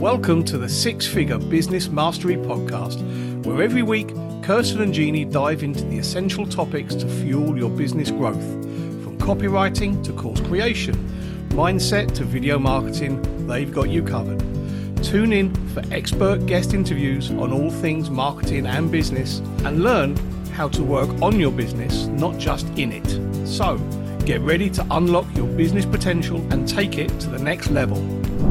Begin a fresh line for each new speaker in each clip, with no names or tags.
Welcome to the Six Figure Business Mastery Podcast, where every week Kirsten and Jeannie dive into the essential topics to fuel your business growth. From copywriting to course creation, mindset to video marketing, they've got you covered. Tune in for expert guest interviews on all things marketing and business and learn how to work on your business, not just in it. So, get ready to unlock your business potential and take it to the next level.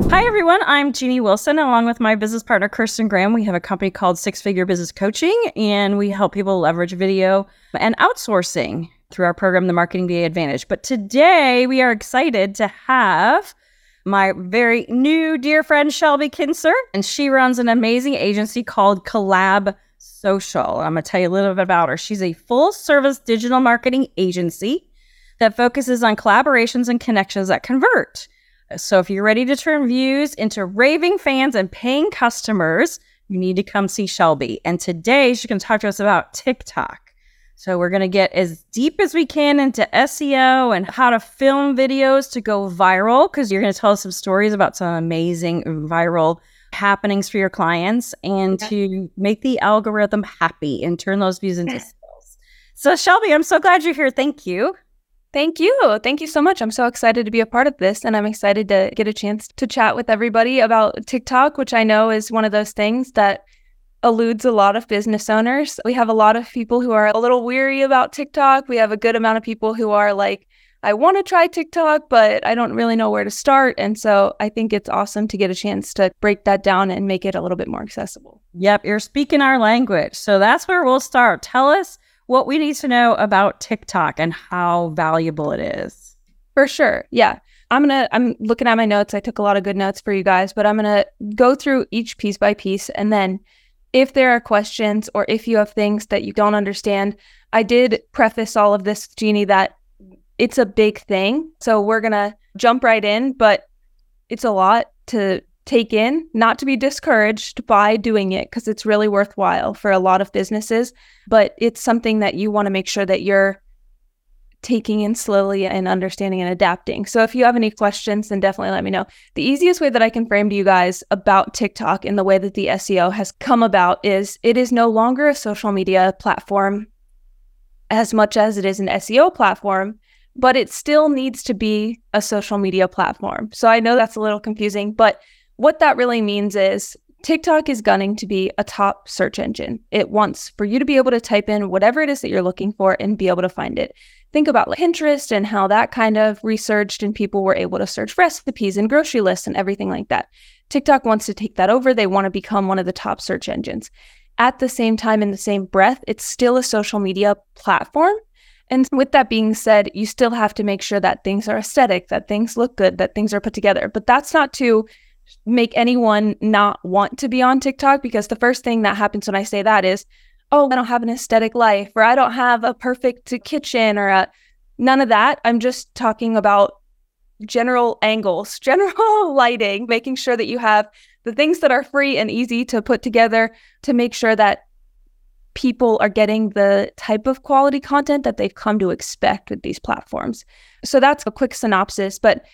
Hi, everyone. I'm Jeannie Wilson. Along with my business partner, Kirsten Graham, we have a company called Six Figure Business Coaching, and we help people leverage video and outsourcing through our program, The Marketing VA Advantage. But today we are excited to have my very new dear friend, Shelby Kincer, and she runs an amazing agency called Collab Social. I'm going to tell you a little bit about her. She's a full service digital marketing agency that focuses on collaborations and connections that convert. So if you're ready to turn views into raving fans and paying customers, you need to come see Shelby. And today she's going to talk to us about TikTok. So we're going to get as deep as we can into SEO and how to film videos to go viral because you're going to tell us some stories about some amazing viral happenings for your clients and to make the algorithm happy and turn those views into sales. So Shelby, I'm so glad you're here. Thank you.
Thank you. Thank you so much. I'm so excited to be a part of this and I'm excited to get a chance to chat with everybody about TikTok, which I know is one of those things that eludes a lot of business owners. We have a lot of people who are a little weary about TikTok. We have a good amount of people who are like, I want to try TikTok, but I don't really know where to start. And so I think it's awesome to get a chance to break that down and make it a little bit more accessible.
Yep, you're speaking our language. So that's where we'll start. Tell us what we need to know about TikTok and how valuable it is.
For sure. Yeah. I'm going to I'm looking at my notes. I took a lot of good notes for you guys, but I'm going to go through each piece by piece and then if there are questions or if you have things that you don't understand, I did preface all of this Jeannie that it's a big thing. So we're going to jump right in, but it's a lot to take in, not to be discouraged by doing it because it's really worthwhile for a lot of businesses, but it's something that you want to make sure that you're taking in slowly and understanding and adapting. So if you have any questions, then definitely let me know. The easiest way that I can frame to you guys about TikTok and the way that the SEO has come about is it is no longer a social media platform as much as it is an SEO platform, but it still needs to be a social media platform. So I know that's a little confusing, but what that really means is TikTok is gunning to be a top search engine. It wants for you to be able to type in whatever it is that you're looking for and be able to find it. Think about like Pinterest and how that kind of researched and people were able to search recipes and grocery lists and everything like that. TikTok wants to take that over. They want to become one of the top search engines. At the same time, in the same breath, it's still a social media platform. And with that being said, you still have to make sure that things are aesthetic, that things look good, that things are put together. But that's not to make anyone not want to be on TikTok because the first thing that happens when I say that is, oh, I don't have an aesthetic life or I don't have a perfect kitchen or a none of that. I'm just talking about general angles, general lighting, making sure that you have the things that are free and easy to put together to make sure that people are getting the type of quality content that they've come to expect with these platforms. So that's a quick synopsis, but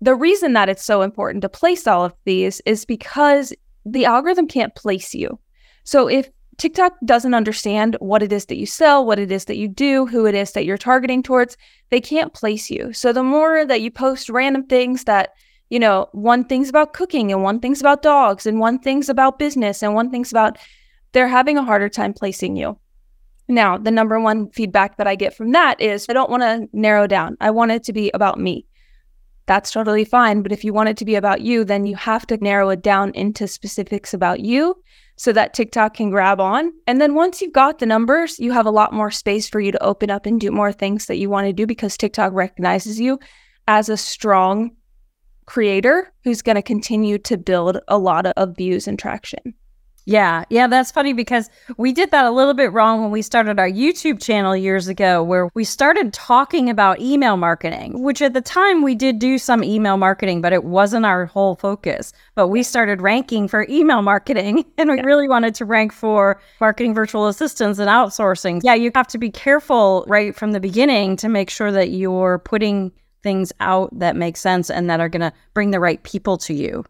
the reason that it's so important to place all of these is because the algorithm can't place you. So if TikTok doesn't understand what it is that you sell, what it is that you do, who it is that you're targeting towards, they can't place you. So the more that you post random things that, you know, one thing's about cooking and one thing's about dogs and one thing's about business and one thing's about, they're having a harder time placing you. Now, the number one feedback that I get from that is I don't want to narrow down. I want it to be about me that's totally fine. But if you want it to be about you, then you have to narrow it down into specifics about you so that TikTok can grab on. And then once you've got the numbers, you have a lot more space for you to open up and do more things that you want to do because TikTok recognizes you as a strong creator who's going to continue to build a lot of views and traction.
Yeah, yeah, that's funny because we did that a little bit wrong when we started our YouTube channel years ago, where we started talking about email marketing, which at the time we did do some email marketing, but it wasn't our whole focus. But we started ranking for email marketing and we really wanted to rank for marketing virtual assistants and outsourcing. Yeah, you have to be careful right from the beginning to make sure that you're putting things out that make sense and that are going to bring the right people to you.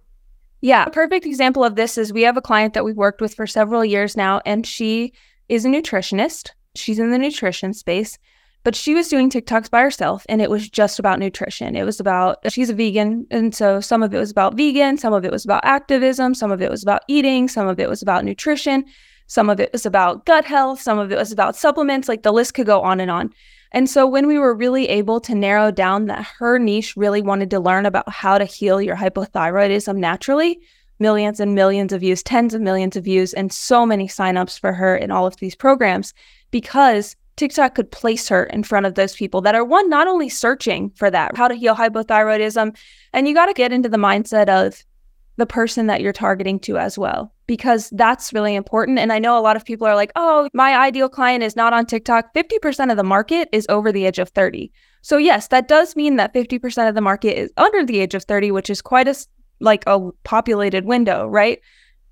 Yeah, a perfect example of this is we have a client that we've worked with for several years now, and she is a nutritionist. She's in the nutrition space, but she was doing TikToks by herself, and it was just about nutrition. It was about, she's a vegan. And so some of it was about vegan, some of it was about activism, some of it was about eating, some of it was about nutrition, some of it was about gut health, some of it was about supplements. Like the list could go on and on. And so when we were really able to narrow down that her niche really wanted to learn about how to heal your hypothyroidism naturally, millions and millions of views, tens of millions of views, and so many signups for her in all of these programs because TikTok could place her in front of those people that are one, not only searching for that, how to heal hypothyroidism, and you got to get into the mindset of the person that you're targeting to as well, because that's really important. And I know a lot of people are like, oh, my ideal client is not on TikTok. 50% of the market is over the age of 30. So, yes, that does mean that 50% of the market is under the age of 30, which is quite a like a populated window, right?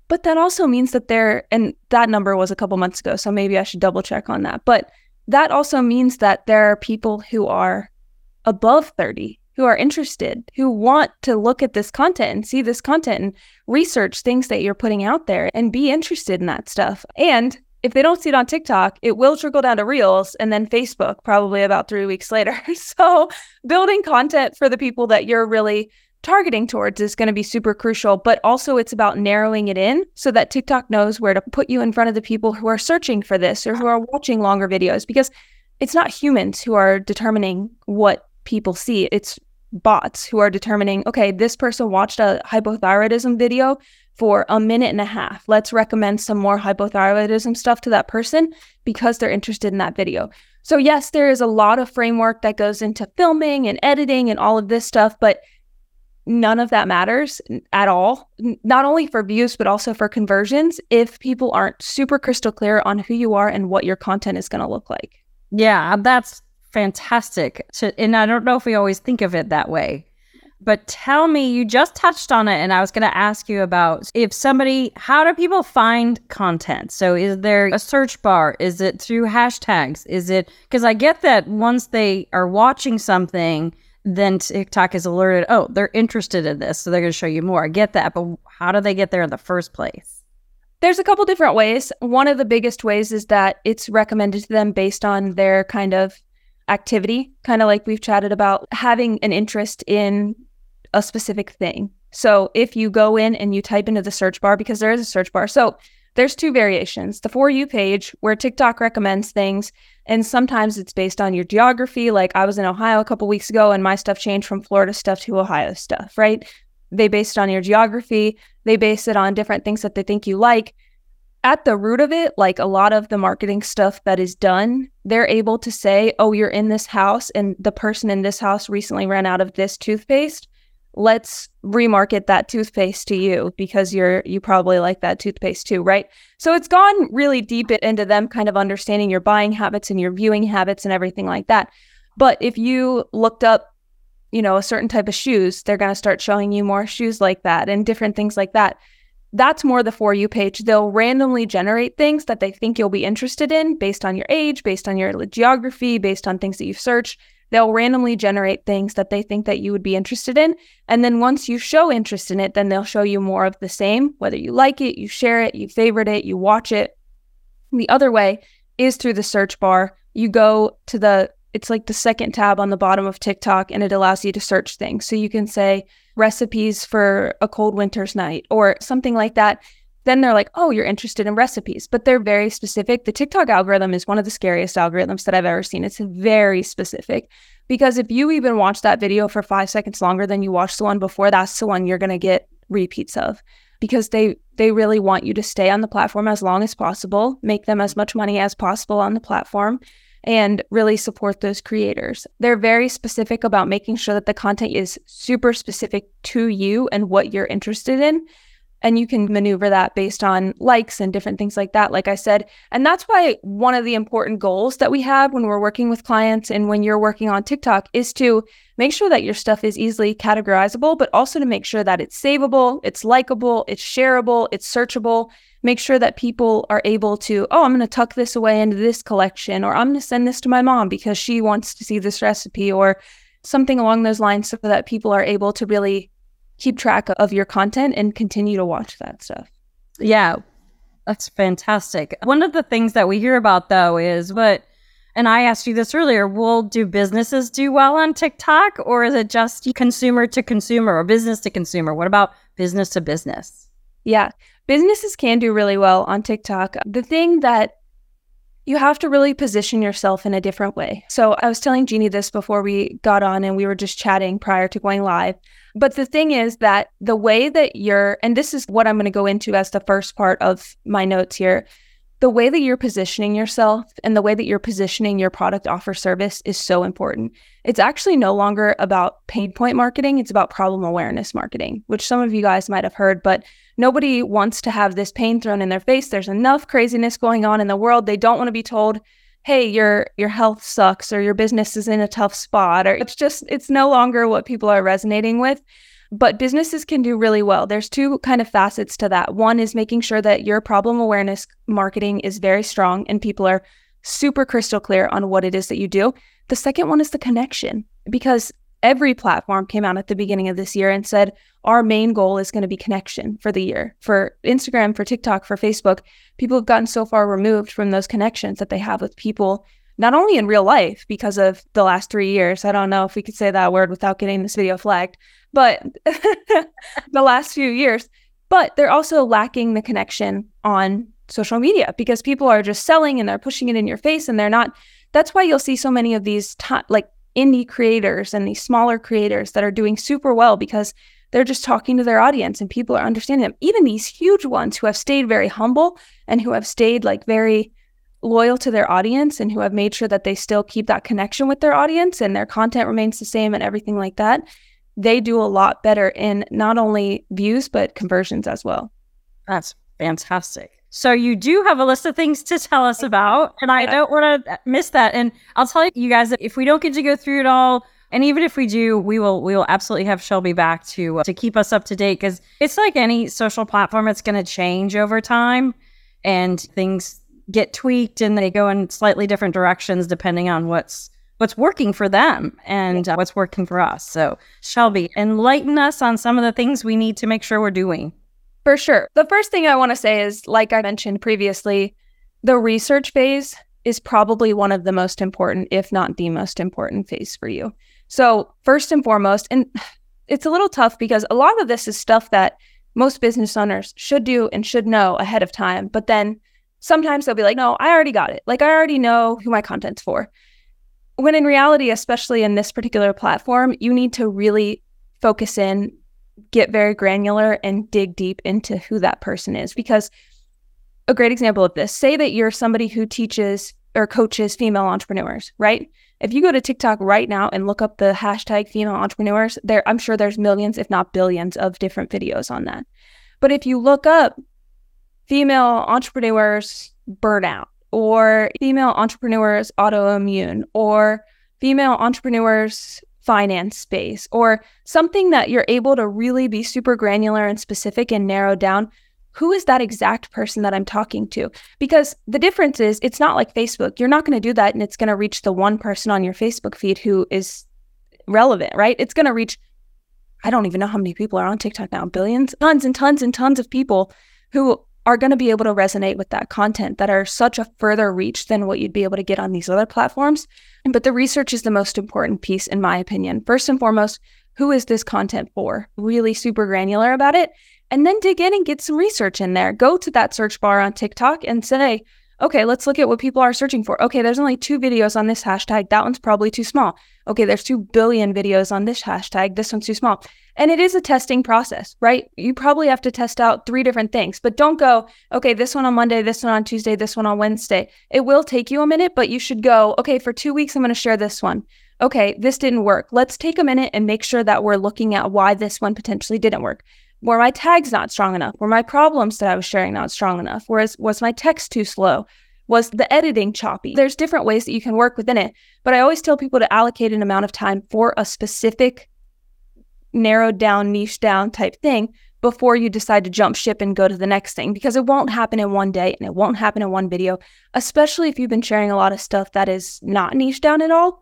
But that also means that there, and that number was a couple months ago, so maybe I should double check on that. But that also means that there are people who are above 30 who are interested, who want to look at this content and see this content and research things that you're putting out there and be interested in that stuff. And if they don't see it on TikTok, it will trickle down to Reels and then Facebook probably about three weeks later. so, building content for the people that you're really targeting towards is going to be super crucial, but also it's about narrowing it in so that TikTok knows where to put you in front of the people who are searching for this or who are watching longer videos because it's not humans who are determining what people see. It's bots who are determining, okay, this person watched a hypothyroidism video for a minute and a half. Let's recommend some more hypothyroidism stuff to that person because they're interested in that video. So, yes, there is a lot of framework that goes into filming and editing and all of this stuff, but none of that matters at all, not only for views, but also for conversions if people aren't super crystal clear on who you are and what your content is going to look like.
Yeah, that's fantastic. and I don't know if we always think of it that way. But tell me, you just touched on it, and I was going to ask you about if somebody, how do people find content? So, is there a search bar? Is it through hashtags? Is it because I get that once they are watching something, then TikTok is alerted, oh, they're interested in this. So they're going to show you more. I get that. But how do they get there in the first place?
There's a couple different ways. One of the biggest ways is that it's recommended to them based on their kind of activity, kind of like we've chatted about having an interest in a specific thing. So if you go in and you type into the search bar, because there is a search bar. So there's two variations the For You page, where TikTok recommends things, and sometimes it's based on your geography. Like I was in Ohio a couple weeks ago, and my stuff changed from Florida stuff to Ohio stuff, right? They base it on your geography, they base it on different things that they think you like. At the root of it, like a lot of the marketing stuff that is done, they're able to say, oh, you're in this house, and the person in this house recently ran out of this toothpaste. Let's remarket that toothpaste to you because you're you probably like that toothpaste too right? So it's gone really deep into them kind of understanding your buying habits and your viewing habits and everything like that. But if you looked up you know a certain type of shoes they're going to start showing you more shoes like that and different things like that that's more the for you page. They'll randomly generate things that they think you'll be interested in based on your age based on your geography based on things that you've searched. They'll randomly generate things that they think that you would be interested in. And then once you show interest in it then they'll show you more of the same whether you like it you share it you favorite it you watch it. The other way is through the search bar. You go to the it's like the second tab on the bottom of TikTok and it allows you to search things. So you can say recipes for a cold winter's night or something like that then they're like, oh, you're interested in recipes, but they're very specific. The TikTok algorithm is one of the scariest algorithms that I've ever seen. It's very specific because if you even watch that video for five seconds longer than you watched the one before, that's the one you're going to get repeats of because they they really want you to stay on the platform as long as possible, make them as much money as possible on the platform and really support those creators. They're very specific about making sure that the content is super specific to you and what you're interested in and you can maneuver that based on likes and different things like that like i said and that's why one of the important goals that we have when we're working with clients and when you're working on tiktok is to make sure that your stuff is easily categorizable but also to make sure that it's savable it's likable it's shareable it's searchable make sure that people are able to oh i'm going to tuck this away into this collection or i'm going to send this to my mom because she wants to see this recipe or something along those lines so that people are able to really keep track of your content and continue to watch that stuff.
Yeah, that's fantastic. One of the things that we hear about though is what, and I asked you this earlier, will do businesses do well on TikTok or is it just consumer to consumer or business to consumer? What about business to business?
Yeah, businesses can do really well on TikTok. The thing that you have to really position yourself in a different way. So I was telling Jeannie this before we got on and we were just chatting prior to going live. But the thing is that the way that you're, and this is what I'm going to go into as the first part of my notes here, the way that you're positioning yourself and the way that you're positioning your product offer service is so important. It's actually no longer about pain point marketing, it's about problem awareness marketing, which some of you guys might have heard, but Nobody wants to have this pain thrown in their face. There's enough craziness going on in the world. They don't want to be told, "Hey, your your health sucks or your business is in a tough spot." Or it's just it's no longer what people are resonating with. But businesses can do really well. There's two kind of facets to that. One is making sure that your problem awareness marketing is very strong and people are super crystal clear on what it is that you do. The second one is the connection because every platform came out at the beginning of this year and said our main goal is going to be connection for the year. For Instagram, for TikTok, for Facebook, people have gotten so far removed from those connections that they have with people, not only in real life because of the last three years. I don't know if we could say that word without getting this video flagged, but the last few years, but they're also lacking the connection on social media because people are just selling and they're pushing it in your face and they're not. That's why you'll see so many of these t- like indie creators and these smaller creators that are doing super well because they're just talking to their audience and people are understanding them. Even these huge ones who have stayed very humble and who have stayed like very loyal to their audience and who have made sure that they still keep that connection with their audience and their content remains the same and everything like that, they do a lot better in not only views but conversions as well.
That's fantastic. So you do have a list of things to tell us about, and I don't want to miss that. And I'll tell you guys that if we don't get to go through it all, and even if we do, we will we will absolutely have Shelby back to uh, to keep us up to date because it's like any social platform; it's going to change over time, and things get tweaked and they go in slightly different directions depending on what's what's working for them and uh, what's working for us. So, Shelby, enlighten us on some of the things we need to make sure we're doing.
For sure. The first thing I want to say is, like I mentioned previously, the research phase is probably one of the most important, if not the most important phase for you. So, first and foremost, and it's a little tough because a lot of this is stuff that most business owners should do and should know ahead of time. But then sometimes they'll be like, no, I already got it. Like, I already know who my content's for. When in reality, especially in this particular platform, you need to really focus in get very granular and dig deep into who that person is. Because a great example of this say that you're somebody who teaches or coaches female entrepreneurs, right? If you go to TikTok right now and look up the hashtag female entrepreneurs, there I'm sure there's millions, if not billions, of different videos on that. But if you look up female entrepreneurs burnout or female entrepreneurs autoimmune or female entrepreneurs finance space or something that you're able to really be super granular and specific and narrow down who is that exact person that I'm talking to? Because the difference is it's not like Facebook. You're not going to do that and it's going to reach the one person on your Facebook feed who is relevant, right? It's going to reach I don't even know how many people are on TikTok now, billions, tons and tons and tons of people who are going to be able to resonate with that content that are such a further reach than what you'd be able to get on these other platforms. But the research is the most important piece, in my opinion. First and foremost, who is this content for? Really super granular about it. And then dig in and get some research in there. Go to that search bar on TikTok and say, okay, let's look at what people are searching for. Okay, there's only two videos on this hashtag. That one's probably too small. Okay, there's two billion videos on this hashtag. This one's too small. And it is a testing process, right? You probably have to test out three different things, but don't go, okay, this one on Monday, this one on Tuesday, this one on Wednesday. It will take you a minute, but you should go, okay, for two weeks, I'm going to share this one. Okay, this didn't work. Let's take a minute and make sure that we're looking at why this one potentially didn't work. Were my tags not strong enough? Were my problems that I was sharing not strong enough? Whereas was my text too slow? Was the editing choppy? There's different ways that you can work within it, but I always tell people to allocate an amount of time for a specific narrowed down, niche down type thing before you decide to jump ship and go to the next thing because it won't happen in one day and it won't happen in one video, especially if you've been sharing a lot of stuff that is not niche down at all.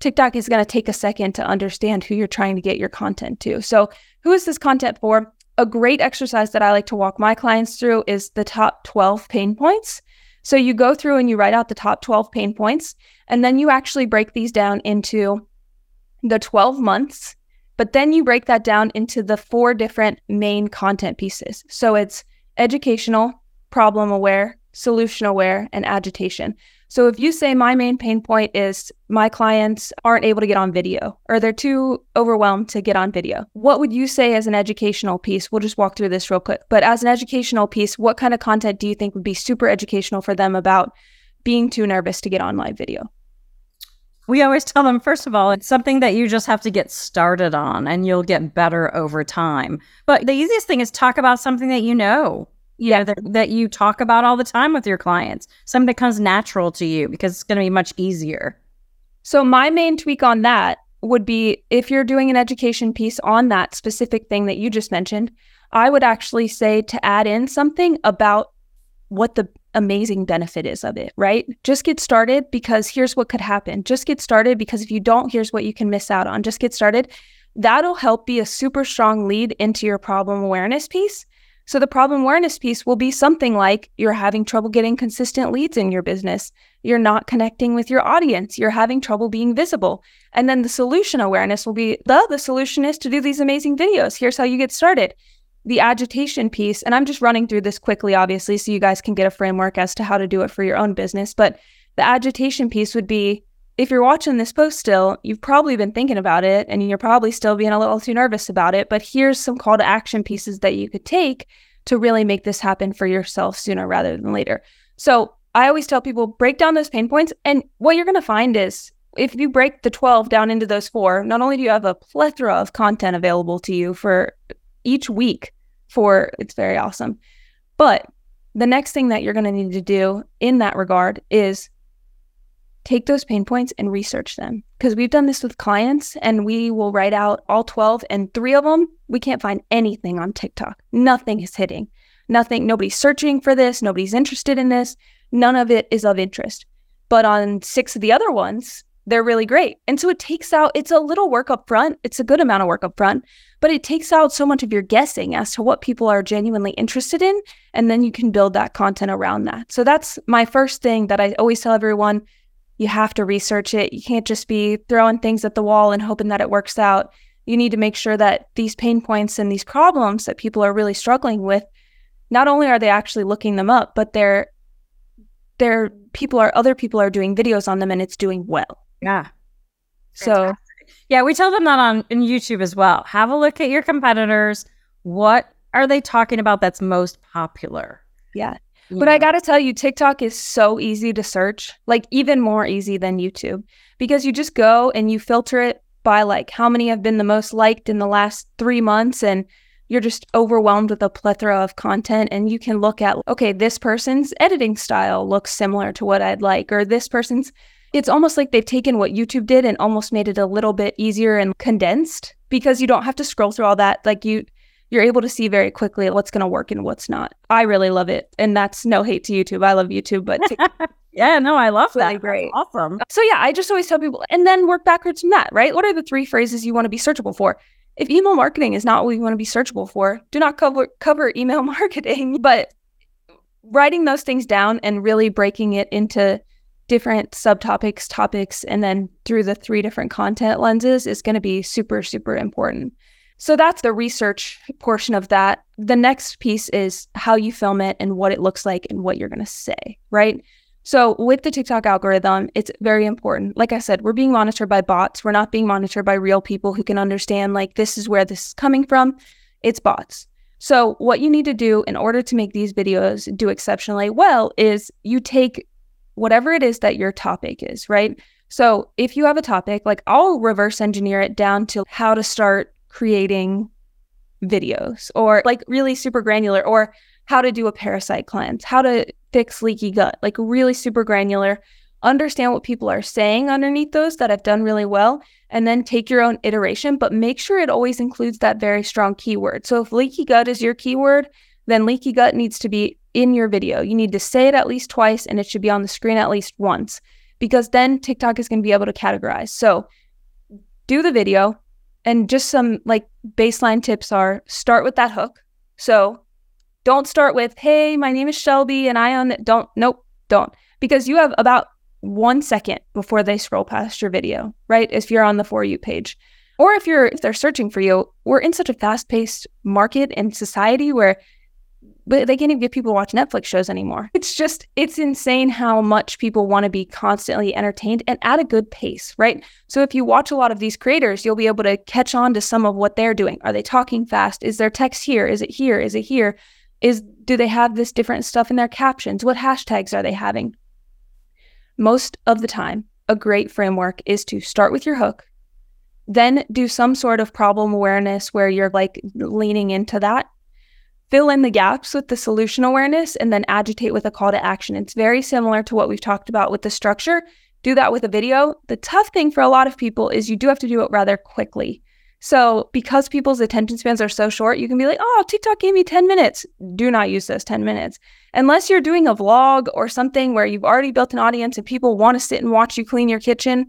TikTok is going to take a second to understand who you're trying to get your content to. So, who is this content for? A great exercise that I like to walk my clients through is the top 12 pain points. So, you go through and you write out the top 12 pain points, and then you actually break these down into the 12 months, but then you break that down into the four different main content pieces. So, it's educational, problem aware, solution aware, and agitation. So if you say my main pain point is my clients aren't able to get on video or they're too overwhelmed to get on video, what would you say as an educational piece? We'll just walk through this real quick. But as an educational piece, what kind of content do you think would be super educational for them about being too nervous to get on live video?
We always tell them, first of all, it's something that you just have to get started on and you'll get better over time. But the easiest thing is talk about something that you know yeah. that, that you talk about all the time with your clients. Something that comes natural to you because it's going to be much easier.
So my main tweak on that would be if you're doing an education piece on that specific thing that you just mentioned i would actually say to add in something about what the amazing benefit is of it right? Just get started because here's what could happen. Just get started because if you don't here's what you can miss out on. Just get started. That'll help be a super strong lead into your problem awareness piece so the problem awareness piece will be something like you're having trouble getting consistent leads in your business. You're not connecting with your audience. You're having trouble being visible. And then the solution awareness will be the the solution is to do these amazing videos. Here's how you get started. The agitation piece, and I'm just running through this quickly, obviously, so you guys can get a framework as to how to do it for your own business. But the agitation piece would be if you're watching this post still, you've probably been thinking about it and you're probably still being a little too nervous about it. But here's some call to action pieces that you could take to really make this happen for yourself sooner rather than later. So I always tell people break down those pain points. And what you're going to find is if you break the 12 down into those four, not only do you have a plethora of content available to you for each week for it's very awesome. But the next thing that you're going to need to do in that regard is take those pain points and research them because we've done this with clients and we will write out all 12 and three of them we can't find anything on TikTok. Nothing is hitting. Nothing nobody's searching for this, nobody's interested in this. None of it is of interest. But on six of the other ones, they're really great. And so it takes out it's a little work up front. It's a good amount of work up front, but it takes out so much of your guessing as to what people are genuinely interested in and then you can build that content around that. So that's my first thing that I always tell everyone you have to research it. You can't just be throwing things at the wall and hoping that it works out. You need to make sure that these pain points and these problems that people are really struggling with, not only are they actually looking them up, but they're they're people are other people are doing videos on them and it's doing well.
Yeah.
So
yeah, we tell them that on in YouTube as well. Have a look at your competitors. What are they talking about that's most popular?
Yeah. But I got to tell you, TikTok is so easy to search, like even more easy than YouTube, because you just go and you filter it by like how many have been the most liked in the last three months. And you're just overwhelmed with a plethora of content. And you can look at, okay, this person's editing style looks similar to what I'd like, or this person's. It's almost like they've taken what YouTube did and almost made it a little bit easier and condensed because you don't have to scroll through all that. Like you, you're able to see very quickly what's going to work and what's not. I really love it. And that's no hate to YouTube. I love YouTube, but
yeah, no, I love
really
that.
Great.
That's awesome.
Uh, so yeah, I just always tell people and then work backwards from that, right? What are the three phrases you want to be searchable for? If email marketing is not what you want to be searchable for, do not cover cover email marketing, but writing those things down and really breaking it into different subtopics, topics, and then through the three different content lenses is going to be super, super important. So that's the research portion of that. The next piece is how you film it and what it looks like and what you're going to say, right? So with the TikTok algorithm, it's very important. Like I said, we're being monitored by bots. We're not being monitored by real people who can understand like this is where this is coming from. It's bots. So what you need to do in order to make these videos do exceptionally well is you take whatever it is that your topic is, right? So if you have a topic, like I'll reverse engineer it down to how to start creating videos or like really super granular or how to do a parasite cleanse, how to fix leaky gut, like really super granular. Understand what people are saying underneath those that have done really well, and then take your own iteration, but make sure it always includes that very strong keyword. So if leaky gut is your keyword, then leaky gut needs to be in your video. You need to say it at least twice and it should be on the screen at least once because then TikTok is going to be able to categorize. So do the video and just some like baseline tips are start with that hook. So don't start with, hey, my name is Shelby and I own. Don't, nope, don't. Because you have about one second before they scroll past your video, right? If you're on the For You page. Or if you're if they're searching for you, we're in such a fast-paced market and society where but they can't even get people to watch Netflix shows anymore. It's just, it's insane how much people want to be constantly entertained and at a good pace, right? So if you watch a lot of these creators, you'll be able to catch on to some of what they're doing. Are they talking fast? Is their text here? Is it here? Is it here? Is do they have this different stuff in their captions? What hashtags are they having? Most of the time, a great framework is to start with your hook, then do some sort of problem awareness where you're like leaning into that fill in the gaps with the solution awareness and then agitate with a call to action. It's very similar to what we've talked about with the structure. Do that with a video. The tough thing for a lot of people is you do have to do it rather quickly. So, because people's attention spans are so short, you can be like, oh, TikTok gave me 10 minutes. Do not use those 10 minutes. Unless you're doing a vlog or something where you've already built an audience and people want to sit and watch you clean your kitchen,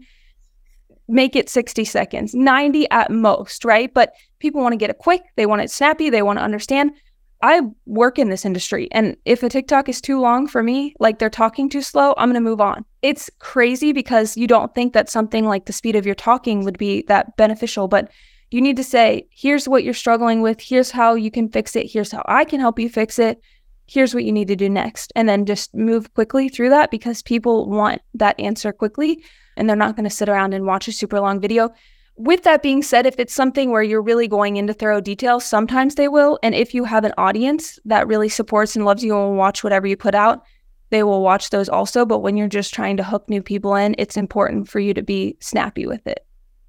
make it 60 seconds, 90 at most, right? But people want to get it quick, they want it snappy, they want to understand. I work in this industry and if a TikTok is too long for me, like they're talking too slow, I'm going to move on. It's crazy because you don't think that something like the speed of your talking would be that beneficial, but you need to say, here's what you're struggling with, here's how you can fix it, here's how I can help you fix it. Here's what you need to do next. And then just move quickly through that because people want that answer quickly and they're not going to sit around and watch a super long video with that being said, if it's something where you're really going into thorough detail, sometimes they will. And if you have an audience that really supports and loves you and will watch whatever you put out, they will watch those also. But when you're just trying to hook new people in, it's important for you to be snappy with it.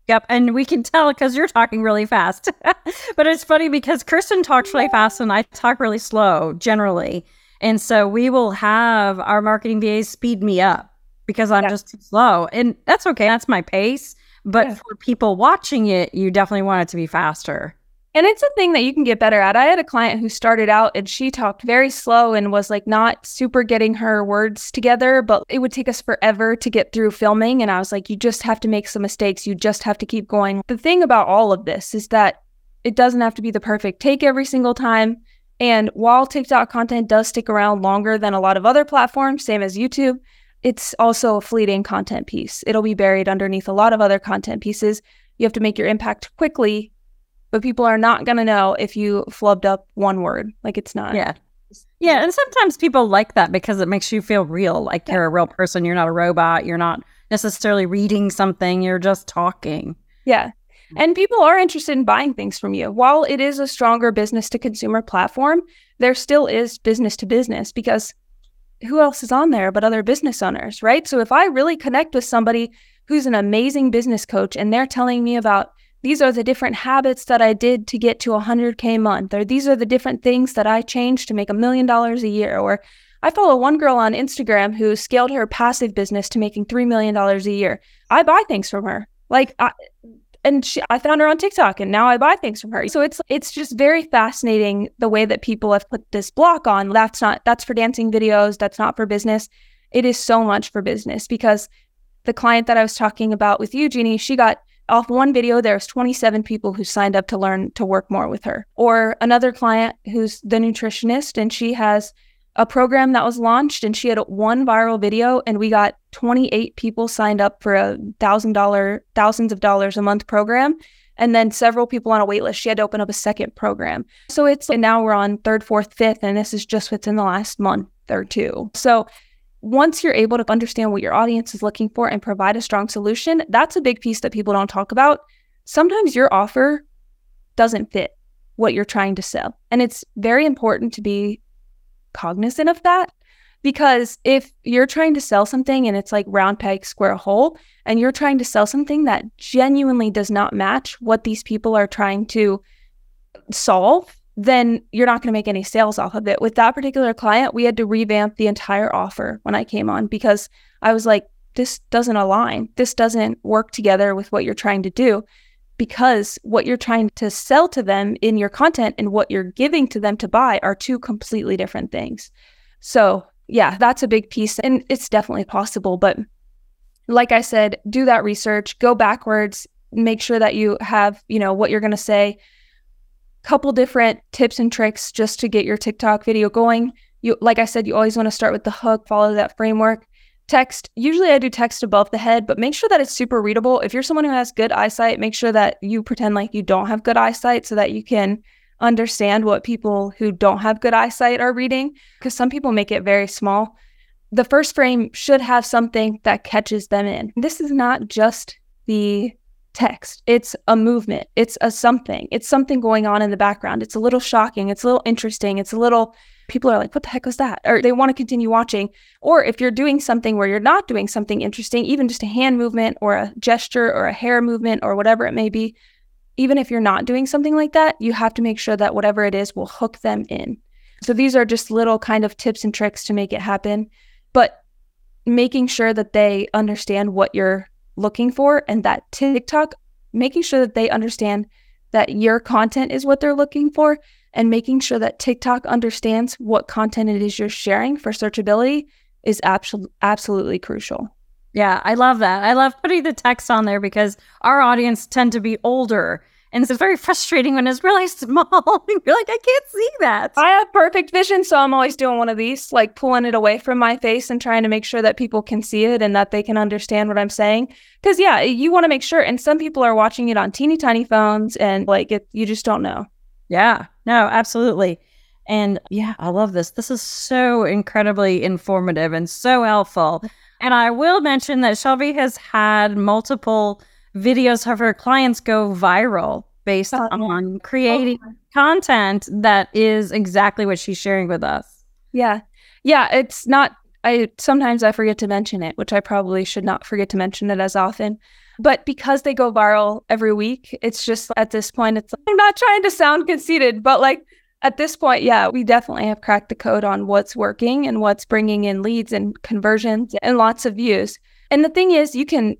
Yep. And we can tell because you're talking really fast. but it's funny because Kirsten talks really fast and I talk really slow generally. And so we will have our marketing VAs speed me up because I'm just too slow. And that's okay. That's my pace. But yeah. for people watching it, you definitely want it to be faster.
And it's a thing that you can get better at. I had a client who started out and she talked very slow and was like not super getting her words together, but it would take us forever to get through filming. And I was like, you just have to make some mistakes. You just have to keep going. The thing about all of this is that it doesn't have to be the perfect take every single time. And while TikTok content does stick around longer than a lot of other platforms, same as YouTube, it's also a fleeting content piece. It'll be buried underneath a lot of other content pieces. You have to make your impact quickly, but people are not going to know if you flubbed up one word. Like it's not.
Yeah. Yeah. And sometimes people like that because it makes you feel real, like yeah. you're a real person. You're not a robot. You're not necessarily reading something, you're just talking.
Yeah. And people are interested in buying things from you. While it is a stronger business to consumer platform, there still is business to business because who else is on there but other business owners, right? So if I really connect with somebody who's an amazing business coach and they're telling me about these are the different habits that I did to get to 100K a month, or these are the different things that I changed to make a million dollars a year, or I follow one girl on Instagram who scaled her passive business to making $3 million a year. I buy things from her. Like, I, and she, I found her on TikTok and now I buy things from her. So it's it's just very fascinating the way that people have put this block on. That's not that's for dancing videos, that's not for business. It is so much for business because the client that I was talking about with you, Jeannie, she got off one video, there's 27 people who signed up to learn to work more with her. Or another client who's the nutritionist and she has a program that was launched and she had one viral video and we got 28 people signed up for a thousand dollar thousands of dollars a month program and then several people on a wait list. She had to open up a second program. So it's and now we're on third fourth fifth and this is just within the last month or two. So once you're able to understand what your audience is looking for and provide a strong solution that's a big piece that people don't talk about. Sometimes your offer doesn't fit what you're trying to sell and it's very important to be cognizant of that because if you're trying to sell something and it's like round peg square hole and you're trying to sell something that genuinely does not match what these people are trying to solve then you're not going to make any sales off of it. With that particular client we had to revamp the entire offer when i came on because i was like this doesn't align. This doesn't work together with what you're trying to do because what you're trying to sell to them in your content and what you're giving to them to buy are two completely different things. So, yeah, that's a big piece. And it's definitely possible, but like I said, do that research, go backwards, make sure that you have, you know, what you're going to say. Couple different tips and tricks just to get your TikTok video going. You like I said, you always want to start with the hook, follow that framework. Text, usually I do text above the head, but make sure that it's super readable. If you're someone who has good eyesight, make sure that you pretend like you don't have good eyesight so that you can understand what people who don't have good eyesight are reading because some people make it very small. The first frame should have something that catches them in. This is not just the text, it's a movement, it's a something, it's something going on in the background. It's a little shocking, it's a little interesting, it's a little people are like, what the heck was that? Or they want to continue watching. Or if you're doing something where you're not doing something interesting, even just a hand movement or a gesture or a hair movement or whatever it may be, even if you're not doing something like that, you have to make sure that whatever it is will hook them in. So these are just little kind of tips and tricks to make it happen. But making sure that they understand what you're looking for and that TikTok, making sure that they understand that your content is what they're looking for and making sure that TikTok understands what content it is you're sharing for searchability is absol- absolutely crucial.
Yeah, I love that. I love putting the text on there because our audience tend to be older. And it's very frustrating when it's really small. You're like, I can't see that.
I have perfect vision, so I'm always doing one of these, like pulling it away from my face and trying to make sure that people can see it and that they can understand what I'm saying. Because yeah, you want to make sure. And some people are watching it on teeny tiny phones, and like it, you just don't know.
Yeah, no, absolutely. And yeah, I love this. This is so incredibly informative and so helpful. And I will mention that Shelby has had multiple videos of her clients go viral based oh, on oh, creating oh. content that is exactly what she's sharing with us.
Yeah. Yeah, it's not I sometimes I forget to mention it, which I probably should not forget to mention it as often. But because they go viral every week, it's just at this point, it's I'm not trying to sound conceited, but like at this point, yeah, we definitely have cracked the code on what's working and what's bringing in leads and conversions and lots of views. And the thing is, you can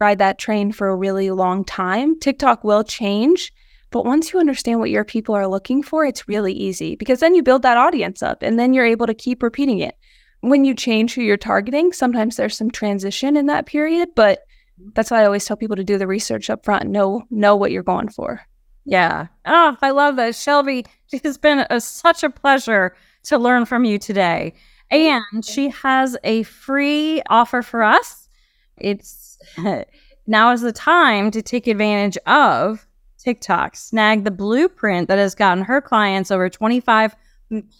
ride that train for a really long time. TikTok will change. But once you understand what your people are looking for, it's really easy because then you build that audience up and then you're able to keep repeating it. When you change who you're targeting, sometimes there's some transition in that period, but mm-hmm. that's why I always tell people to do the research up front, know know what you're going for.
Yeah. Oh, I love that. Shelby, it has been a, such a pleasure to learn from you today. And she has a free offer for us. It's now is the time to take advantage of TikTok. Snag the blueprint that has gotten her clients over 25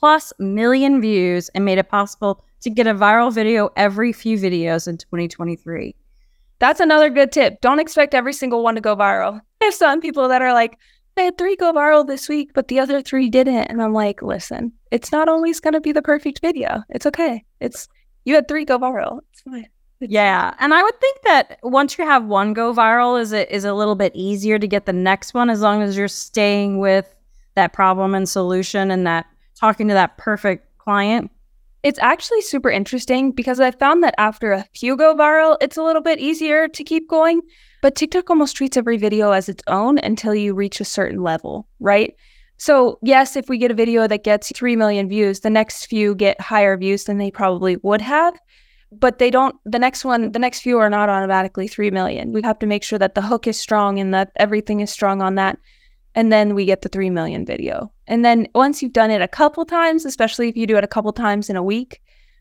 plus million views and made it possible to get a viral video every few videos in 2023.
That's another good tip. Don't expect every single one to go viral. I have some people that are like, I had three go viral this week, but the other three didn't. And I'm like, listen, it's not always going to be the perfect video. It's okay. It's, you had three go viral. It's fine.
It's yeah, and I would think that once you have one go viral, is it is a little bit easier to get the next one as long as you're staying with that problem and solution and that talking to that perfect client.
It's actually super interesting because I found that after a few go viral, it's a little bit easier to keep going. But TikTok almost treats every video as its own until you reach a certain level, right? So, yes, if we get a video that gets 3 million views, the next few get higher views than they probably would have. But they don't, the next one, the next few are not automatically 3 million. We have to make sure that the hook is strong and that everything is strong on that and then we get the 3 million video. And then once you've done it a couple times, especially if you do it a couple times in a week,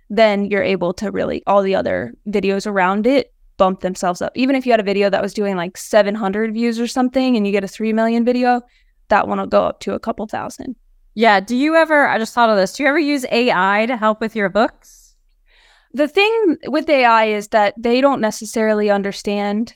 then you're able to really all the other videos around it bump themselves up. Even if you had a video that was doing like 700 views or something and you get a 3 million video, that one will go up to a couple thousand.
Yeah, do you ever I just thought of this. Do you ever use AI to help with your books?
The thing with AI is that they don't necessarily understand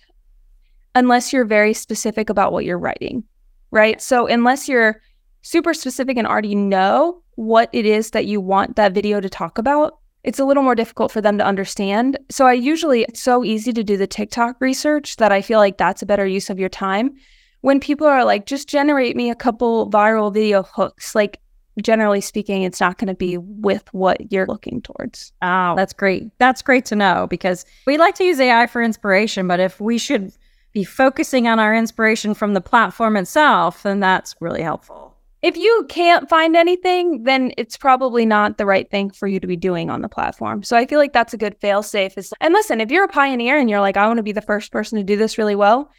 unless you're very specific about what you're writing right? So unless you're super specific and already know what it is that you want that video to talk about, it's a little more difficult for them to understand. So I usually it's so easy to do the TikTok research that I feel like that's a better use of your time. When people are like, just generate me a couple viral video hooks, like generally speaking, it's not going to be with what you're looking towards.
Oh, that's great. That's great to know because we like to use AI for inspiration, but if we should be focusing on our inspiration from the platform itself, then that's really helpful.
if you can't find anything, then it's probably not the right thing for you to be doing on the platform. So I feel like that's a good fail safe. Is and listen, if you're a pioneer and you're like, I want to be the first person to do this really well,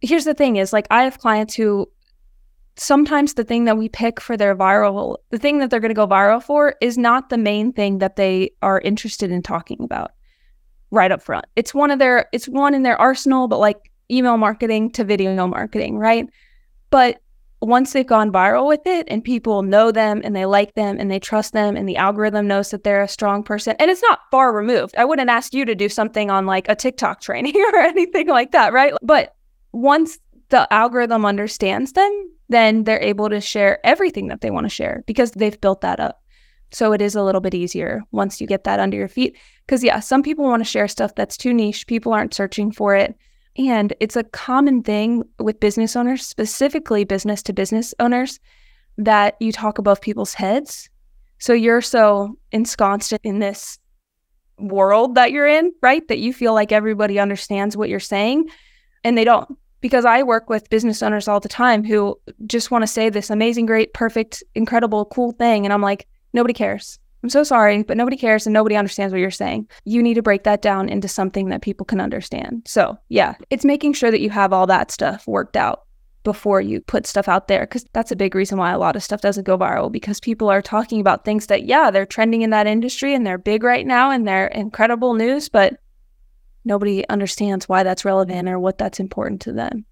here's the thing: is like I have clients who sometimes the thing that we pick for their viral, the thing that they're going to go viral for, is not the main thing that they are interested in talking about right up front. It's one of their, it's one in their arsenal, but like email marketing to video marketing, right? But once they've gone viral with it and people know them and they like them and they trust them and the algorithm knows that they're a strong person and it's not far removed. I wouldn't ask you to do something on like a TikTok training or anything like that, right? But once the algorithm understands them, then they're able to share everything that they want to share because they've built that up. So it is a little bit easier once you get that under your feet. Because, yeah, some people want to share stuff that's too niche. People aren't searching for it. And it's a common thing with business owners, specifically business to business owners, that you talk above people's heads. So you're so ensconced in this world that you're in, right? That you feel like everybody understands what you're saying and they don't. Because I work with business owners all the time who just want to say this amazing, great, perfect, incredible, cool thing. And I'm like, nobody cares. I'm so sorry, but nobody cares and nobody understands what you're saying. You need to break that down into something that people can understand. So, yeah, it's making sure that you have all that stuff worked out before you put stuff out there because that's a big reason why a lot of stuff doesn't go viral because people are talking about things that yeah they're trending in that industry and they're big right now and they're incredible news but nobody understands why that's relevant or what that's important to them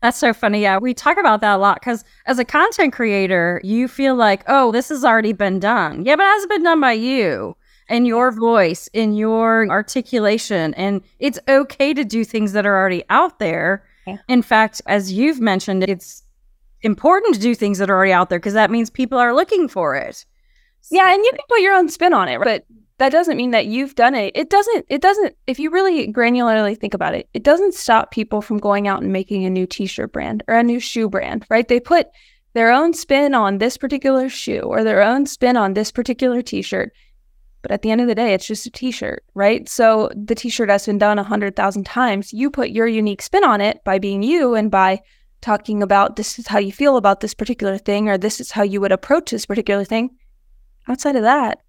that's so funny. Yeah, we talk about that a lot because as a content creator, you feel like, oh, this has already been done. Yeah, but it hasn't been done by you and your voice, in your articulation. And it's okay to do things that are already out there. In fact, as you've mentioned, it's important to do things that are already out there because that means people are looking for it.
Yeah, and you can put your own spin on it, but that doesn't mean that you've done it. It doesn't, it doesn't, if you really granularly think about it, it doesn't stop people from going out and making a new t shirt brand or a new shoe brand, right? They put their own spin on this particular shoe or their own spin on this particular t shirt. But at the end of the day, it's just a t shirt, right? So the t shirt has been done a hundred thousand times. You put your unique spin on it by being you and by talking about this is how you feel about this particular thing or this is how you would approach this particular thing. Outside of that,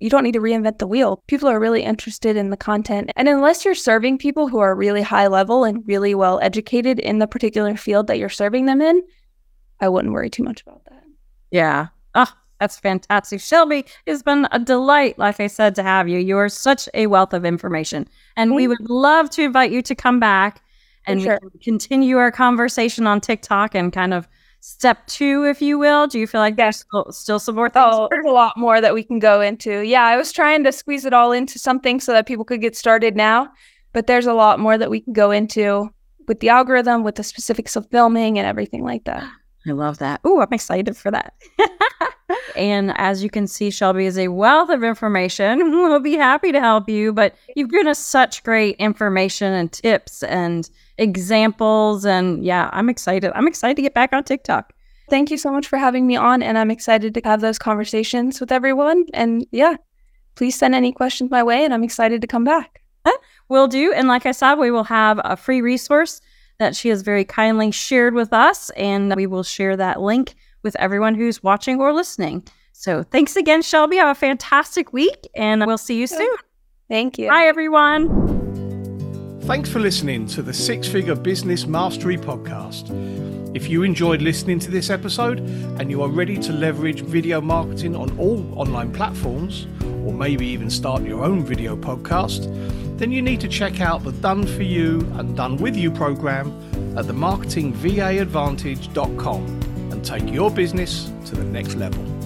you don't need to reinvent the wheel. People are really interested in the content. And unless you're serving people who are really high level and really well educated in the particular field that you're serving them in, I wouldn't worry too much about that.
Yeah. Oh, that's fantastic. Shelby, it's been a delight, like I said, to have you. You are such a wealth of information. And we would love to invite you to come back and sure. continue our conversation on TikTok and kind of step two, if you will? Do you feel like there's still, still some more things?
Oh, there's a lot more that we can go into. Yeah, I was trying to squeeze it all into something so that people could get started now, but there's a lot more that we can go into with the algorithm, with the specifics of filming and everything like that.
I love that. Oh, I'm excited for that. and as you can see, Shelby is a wealth of information. We'll be happy to help you, but you've given us such great information and tips and examples. And yeah, I'm excited. I'm excited to get back on TikTok.
Thank you so much for having me on. And I'm excited to have those conversations with everyone. And yeah, please send any questions my way. And I'm excited to come back.
Will do. And like I said, we will have a free resource that she has very kindly shared with us. And we will share that link with everyone who's watching or listening. So thanks again, Shelby. Have a fantastic week. And we'll see you soon.
Thank you.
Bye, everyone.
Thanks for listening to the Six Figure Business Mastery Podcast. If you enjoyed listening to this episode and you are ready to leverage video marketing on all online platforms, or maybe even start your own video podcast, then you need to check out the Done For You and Done With You program at themarketingvaadvantage.com and take your business to the next level.